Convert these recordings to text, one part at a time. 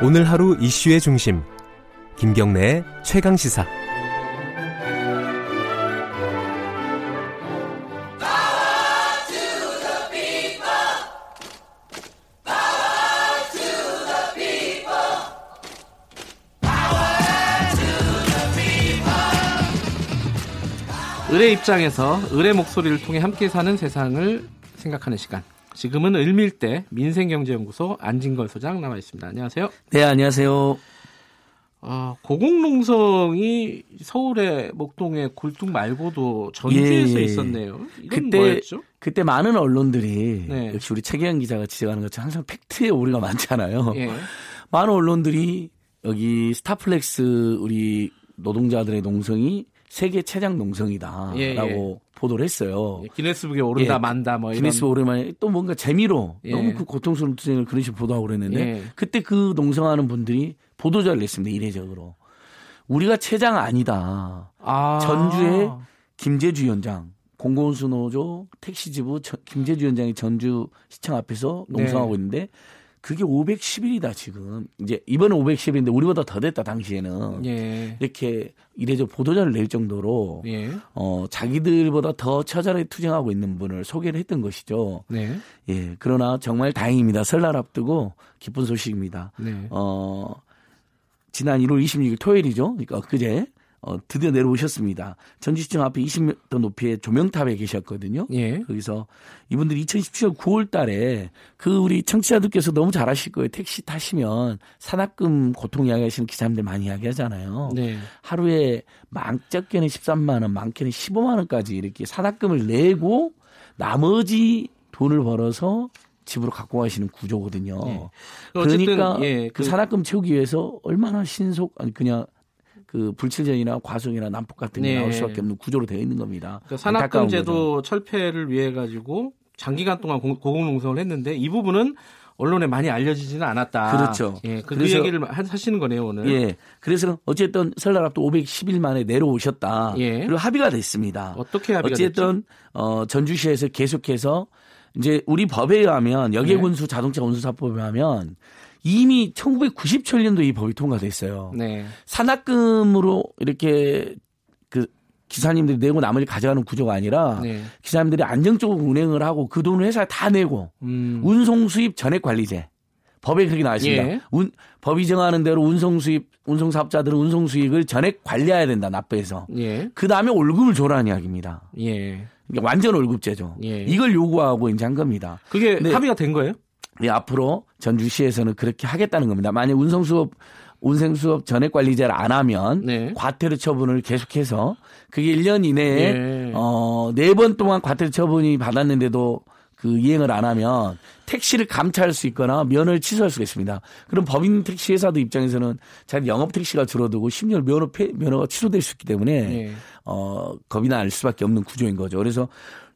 오늘 하루 이슈의 중심 김경래의 최강 시사 을의 입장에서 을의 목소리를 통해 함께 사는 세상을 생각하는 시간. 지금은 을밀대 민생경제연구소 안진걸 소장 나와 있습니다. 안녕하세요. 네, 안녕하세요. 아, 고공농성이 서울의 목동의 굴뚝 말고도 전주에서 예, 예. 있었네요. 그때 뭐였죠? 그때 많은 언론들이 네. 역시 우리 최기현 기자가 지적하는 것처럼 항상 팩트에 오류가 많잖아요. 예. 많은 언론들이 여기 스타플렉스 우리 노동자들의 농성이 세계 최장 농성이다라고 예, 예. 보도를 했어요. 예, 기네스북에 오른다 예. 만다 뭐 이런. 기네스 오랜만에 또 뭔가 재미로 예. 너무 그 고통스러운 투쟁을 그런 식으로 보도하고 그랬는데 예. 그때 그 농성하는 분들이 보도자를 냈습니다. 이례적으로. 우리가 최장 아니다. 아. 전주에 김재주 위원장, 공공운수 노조 택시지부 전- 김재주 위원장이 전주 시청 앞에서 네. 농성하고 있는데 그게 510일이다 지금. 이제 이번에 510일인데 우리보다 더 됐다 당시에는. 예. 이렇게 이래저 보도자를 낼 정도로 예. 어 자기들보다 더 처절하게 투쟁하고 있는 분을 소개를 했던 것이죠. 네. 예. 그러나 정말 다행입니다. 설날 앞두고 기쁜 소식입니다. 네. 어, 지난 1월 26일 토요일이죠. 그러니까 그제 어, 드디어 내려오셨습니다. 전주시청 앞에 20m 높이의 조명탑에 계셨거든요. 예. 거기서 이분들이 2017년 9월 달에 그 우리 청취자들께서 너무 잘 아실 거예요. 택시 타시면 산악금 고통 이야기 하시는 기사님들 많이 이야기 하잖아요. 네. 하루에 많적게는 13만 원, 많게는 15만 원까지 이렇게 산악금을 내고 나머지 돈을 벌어서 집으로 갖고 가시는 구조거든요. 예. 그러니까 예, 그 그- 산악금 채우기 위해서 얼마나 신속 아니 그냥 그 불칠전이나 과속이나 난폭 같은 게 네. 나올 수밖에 없는 구조로 되어 있는 겁니다. 그러니까. 산악금제도 철폐를 위해 가지고 장기간 동안 공- 고공농성을 했는데 이 부분은 언론에 많이 알려지지는 않았다. 그렇죠. 예, 그, 그 그래서- 얘기를 하- 하시는 거네요 오늘. 예. 그래서 어쨌든 설날 앞도 510일 만에 내려오셨다. 예. 그리고 합의가 됐습니다. 어떻게 합의가 어쨌든 어 전주시에서 계속해서 이제 우리 법에 의하면 네. 여객운수 자동차 운수사법에 의하면 이미 1997년도 이 법이 통과됐어요. 네. 산악금으로 이렇게 그 기사님들이 내고 나머지 가져가는 구조가 아니라 네. 기사님들이 안정적으로 운행을 하고 그 돈을 회사에 다 내고 음. 운송 수입 전액 관리제 법에 그렇게 나와 있습니다. 예. 운, 법이 정하는 대로 운송 수입 운송 사업자들은 운송 수익을 전액 관리해야 된다 납부해서 예. 그 다음에 월급을 줘라는 이야기입니다. 예. 그러니까 완전 월급제죠. 예. 이걸 요구하고 이제 한 겁니다. 그게 네. 합의가 된 거예요? 네, 앞으로 전주시에서는 그렇게 하겠다는 겁니다. 만약 운송수업 운생 수업 전액 관리제를 안 하면 네. 과태료 처분을 계속해서 그게 1년 이내에 예. 어, 네 번 동안 과태료 처분이 받았는데도 그 이행을 안 하면 택시를 감찰할 수 있거나 면허를 취소할 수가 있습니다. 그럼 법인 택시 회사도 입장에서는 자기 영업 택시가 줄어들고 심지어 면허 폐, 면허가 취소될 수 있기 때문에 예. 어, 겁이 날 수밖에 없는 구조인 거죠. 그래서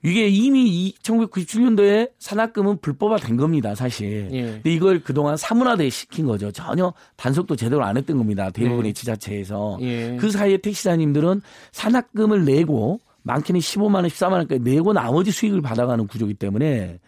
이게 이미 1997년도에 산악금은 불법화된 겁니다, 사실. 예. 근데 이걸 그동안 사문화돼 시킨 거죠. 전혀 단속도 제대로 안 했던 겁니다. 대부분의 지자체에서. 예. 그 사이에 택시사님들은 산악금을 내고 많게는 15만 원, 14만 원까지 내고 나머지 수익을 받아가는 구조이기 때문에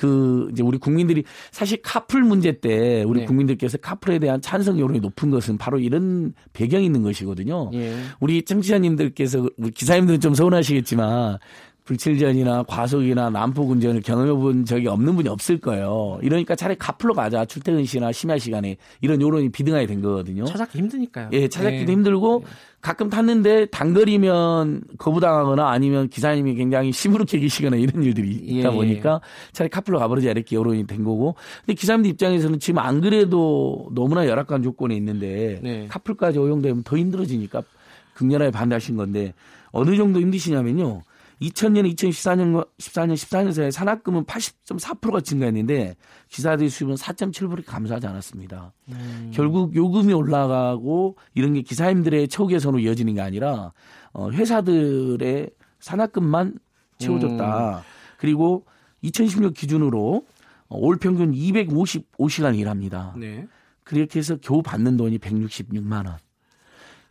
그 이제 우리 국민들이 사실 카풀 문제 때 우리 네. 국민들께서 카풀에 대한 찬성 여론이 높은 것은 바로 이런 배경이 있는 것이거든요. 예. 우리 청취자님들께서 우리 기사님들은 좀 서운하시겠지만 불칠전이나 과속이나 난폭운전을 경험해 본 적이 없는 분이 없을 거예요. 이러니까 차라리 카풀로 가자. 출퇴근 시나 심야 시간에 이런 여론이 비등하게 된 거거든요. 찾아기 힘드니까요. 예, 찾아기도 예. 힘들고 가끔 탔는데 단거리면 거부당하거나 아니면 기사님이 굉장히 시무룩해 계시거나 이런 일들이 있다 예, 보니까 차라리 카풀로 가버리자 이렇게 여론이 된 거고 근데 기사님들 입장에서는 지금 안 그래도 너무나 열악한 조건에 있는데 네. 카풀까지 허용되면 더 힘들어지니까 극렬하게 반대하신 건데 어느 정도 힘드시냐면요. 2000년, 2014년, 14년, 14년 사이에 산악금은 80.4%가 증가했는데 기사들의 수입은 4.7%가 감소하지 않았습니다. 음. 결국 요금이 올라가고 이런 게 기사님들의 처우 개선으로 이어지는 게 아니라 어, 회사들의 산악금만 채워줬다. 그리고 2016 기준으로 어, 올 평균 255시간 일합니다. 네. 그렇게 해서 겨우 받는 돈이 166만 원.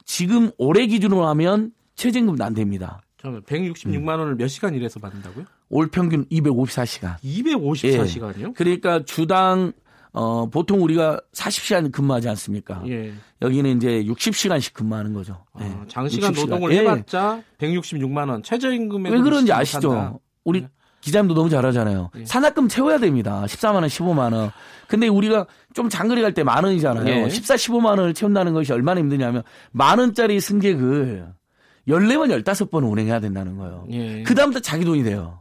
지금 올해 기준으로 하면 최저임금도 안 됩니다. 잠깐만 166만 원을 몇 시간 일해서 받는다고요? 올 평균 254시간. 254시간이요? 그러니까 주당 어 보통 우리가 40시간 근무하지 않습니까? 예. 여기는 이제 60시간씩 근무하는 거죠. 아, 예. 장시간 60시간. 노동을 예. 해봤자 166만 원 최저임금에 왜 그런지 아시죠? 우리 네. 기자님도 너무 잘 하잖아요. 예. 산학금 채워야 됩니다. 14만 원, 15만 원. 근데 우리가 좀 장거리 갈 때 만 원이잖아요. 예. 14, 15만 원을 채운다는 것이 얼마나 힘드냐면 만 원짜리 승객을 14번, 15번 운행해야 된다는 거예요. 예. 그다음부터 자기 돈이 돼요.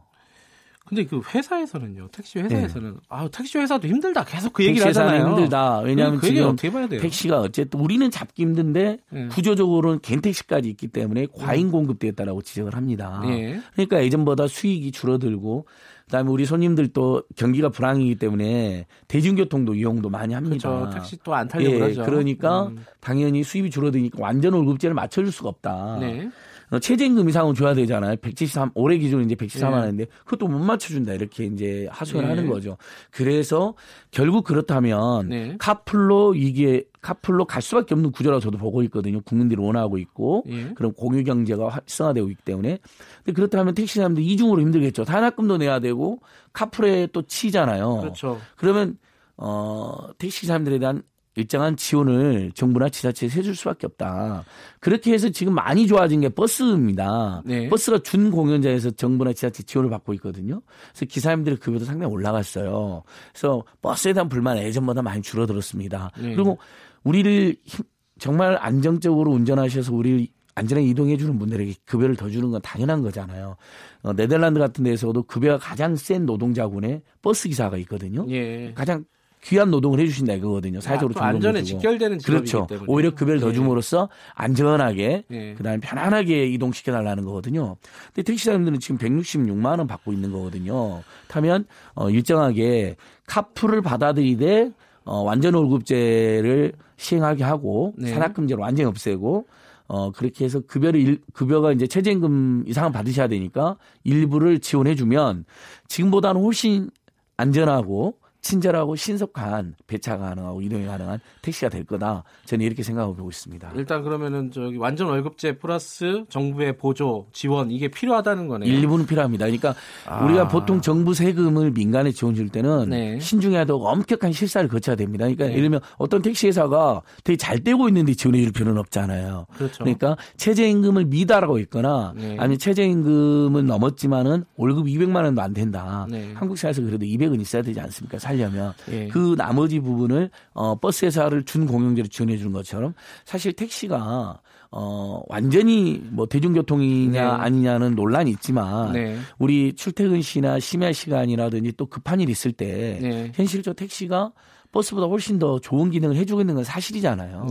근데 그 회사에서는요. 택시 회사에서는 아 택시 회사도 힘들다. 계속 그 얘기를 네. 하잖아요. 힘들다. 왜냐하면 그 지금 어떻게 봐야 돼요? 택시가 어쨌든 우리는 잡기 힘든데 예. 구조적으로는 겐택시까지 있기 때문에 과잉 공급되었다라고 지적을 합니다. 예. 그러니까 예전보다 수익이 줄어들고 그다음에 우리 손님들도 경기가 불황이기 때문에 대중교통도 이용도 많이 합니다. 그렇죠. 택시 또 안 타려고 예, 그러죠. 그러니까 음. 당연히 수입이 줄어드니까 완전 월급제를 맞춰줄 수가 없다. 네. 어, 최저임금 이상은 줘야 되잖아요. 173 올해 기준으로 이제 173만 예. 원인데 그것도 못 맞춰준다 이렇게 이제 하소연을 예. 하는 거죠. 그래서 결국 그렇다면 네. 카풀로 이게 카풀로 갈 수밖에 없는 구조라고 저도 보고 있거든요. 국민들이 원하고 있고 예. 그럼 공유 경제가 활성화되고 있기 때문에 근데 그렇다면 택시 사람들 이중으로 힘들겠죠. 단합금도 내야 되고 카풀에 또 치잖아요. 그렇죠. 그러면 어 택시 사람들에 대한 일정한 지원을 정부나 지자체에서 해줄 수밖에 없다. 그렇게 해서 지금 많이 좋아진 게 버스입니다. 네. 버스가 준 공연자에서 정부나 지자체 지원을 받고 있거든요. 그래서 기사님들의 급여도 상당히 올라갔어요. 그래서 버스에 대한 불만 예전보다 많이 줄어들었습니다. 네. 그리고 우리를 힘- 정말 안정적으로 운전하셔서 우리를 안전하게 이동해 주는 분들에게 급여를 더 주는 건 당연한 거잖아요. 어, 네덜란드 같은 데서도 급여가 가장 센 노동자군에 버스 기사가 있거든요. 예. 가장 귀한 노동을 해주신다 이거거든요. 사회적으로 또 좋은 안전에. 직결되는 직업이기 그렇죠. 때문에. 오히려 급여를 더 예. 줌으로써 안전하게 예. 그다음에 편안하게 이동시켜 달라는 거거든요. 근데 택시 사람들은 지금 166만 원 받고 있는 거거든요. 타면 어 일정하게 카풀을 받아들이되 어 완전 월급제를 시행하게 하고 네. 산학금제를 완전히 없애고 어 그렇게 해서 급여를 일- 급여가 이제 최저임금 이상을 받으셔야 되니까 일부를 지원해 주면 지금보다는 훨씬 안전하고 친절하고 신속한 배차 가능하고 이동이 가능한 택시가 될 거다. 저는 이렇게 생각하고 보고 있습니다. 일단 그러면은 저기 완전 월급제 플러스 정부의 보조 지원 이게 필요하다는 거네요. 일부는 필요합니다. 그러니까 아. 우리가 보통 정부 세금을 민간에 지원 줄 때는 네. 신중해야 되고 엄격한 실사를 거쳐야 됩니다. 그러니까 네. 예를 들면 어떤 택시 회사가 되게 잘 떼고 있는데 지원해 줄 필요는 없잖아요. 그렇죠. 그러니까 최저임금을 미달하고 있거나 네. 아니면 최저임금은 넘었지만은 월급 200만 원도 안 된다. 네. 한국 사회에서 그래도 200은 있어야 되지 않습니까? 살려면 예. 그 나머지 부분을 어 버스 회사를 준 공영제로 지원해 주는 것처럼 사실 택시가 어 완전히 뭐 대중교통이냐 네. 아니냐는 논란이 있지만 네. 우리 출퇴근 시나 심야 시간이라든지 또 급한 일 있을 때 네. 현실적으로 택시가 버스보다 훨씬 더 좋은 기능을 해주고 있는 건 사실이잖아요.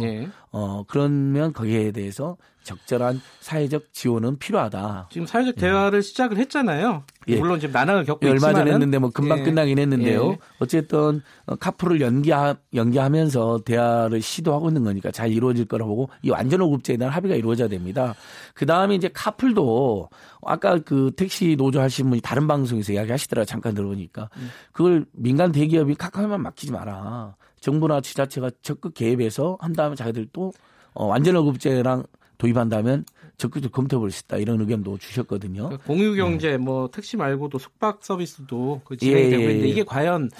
네. 어 그러면 거기에 대해서 적절한 사회적 지원은 필요하다. 지금 사회적 대화를 시작을 했잖아요. 예. 물론 지금 난항을 겪고 얼마 있지만 전에 했는데 뭐 금방 예. 끝나긴 했는데요. 예. 어쨌든 어, 카풀을 연기하, 연기하면서 대화를 시도하고 있는 거니까 잘 이루어질 거라고 보고 이 완전 호급제에 대한 합의가 이루어져야 됩니다. 그 다음에 이제 카풀도 아까 그 택시 노조 하신 분이 다른 방송에서 이야기하시더라고요. 잠깐 들어보니까 음. 그걸 민간 대기업이 카카오만 맡기지 마라. 정부나 지자체가 적극 개입해서 한 다음에 자기들도 어, 완전 호급제랑 도입한다면 적극적으로 검토해 볼 수 있다 이런 의견도 주셨거든요. 그 공유 경제 뭐 택시 말고도 숙박 서비스도 그 예, 되고 예, 있는데 예. 이게 과연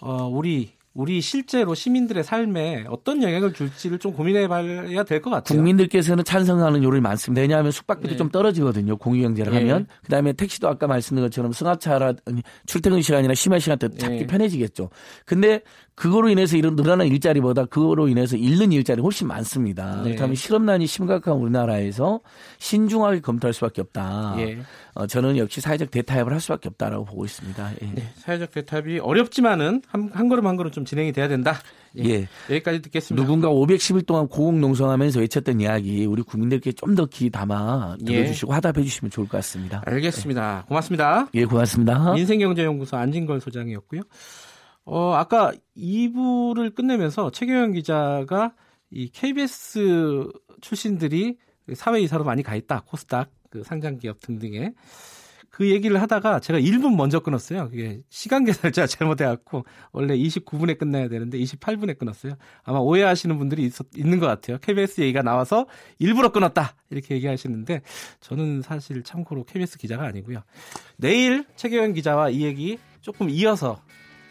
어 우리 우리 실제로 시민들의 삶에 어떤 영향을 줄지를 좀 고민해 봐야 될 것 같아요. 국민들께서는 찬성하는 요율이 많습니다. 왜냐하면 숙박비도 네. 좀 떨어지거든요. 공유경제를 예. 하면. 그다음에 택시도 아까 말씀드린 것처럼 승하차라 출퇴근 시간이나 심야 시간 때 잡기 예. 편해지겠죠. 근데 그거로 인해서 이런 늘어난 일자리보다 그거로 인해서 잃는 일자리 훨씬 많습니다. 네. 그렇다면 실업난이 심각한 우리나라에서 신중하게 검토할 수밖에 없다. 예. 어, 저는 역시 사회적 대타협을 할 수밖에 없다라고 보고 있습니다. 예. 네, 사회적 대탑이 어렵지만은 한, 한 걸음 한 걸음 좀 진행이 돼야 된다. 예. 예. 여기까지 듣겠습니다. 누군가 510일 동안 고공농성하면서 외쳤던 이야기 우리 국민들께 좀 더 귀 담아 예. 들어주시고 화답해 주시면 좋을 것 같습니다. 알겠습니다. 고맙습니다. 예, 고맙습니다. 민생경제연구소 안진걸 소장이었고요. 어, 아까 2부를 끝내면서 최경영 기자가 이 KBS 출신들이 사회 이사로 많이 가 있다. 코스닥, 그 상장 기업 등등에. 그 얘기를 하다가 제가 1분 먼저 끊었어요. 그게 시간 계산을 제가 잘못해갖고 원래 29분에 끝나야 되는데 28분에 끊었어요. 아마 오해하시는 분들이 있, 있는 것 같아요. KBS 얘기가 나와서 일부러 끊었다 이렇게 얘기하시는데 저는 사실 참고로 KBS 기자가 아니고요. 내일 최경영 기자와 이 얘기 조금 이어서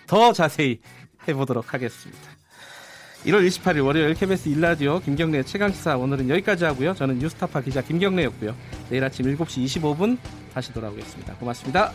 더 자세히 해보도록 하겠습니다. 1월 28일 월요일 KBS 일라디오 김경래 최강시사 오늘은 여기까지 하고요. 저는 뉴스타파 기자 김경래였고요. 내일 아침 7시 25분 다시 돌아오겠습니다. 고맙습니다.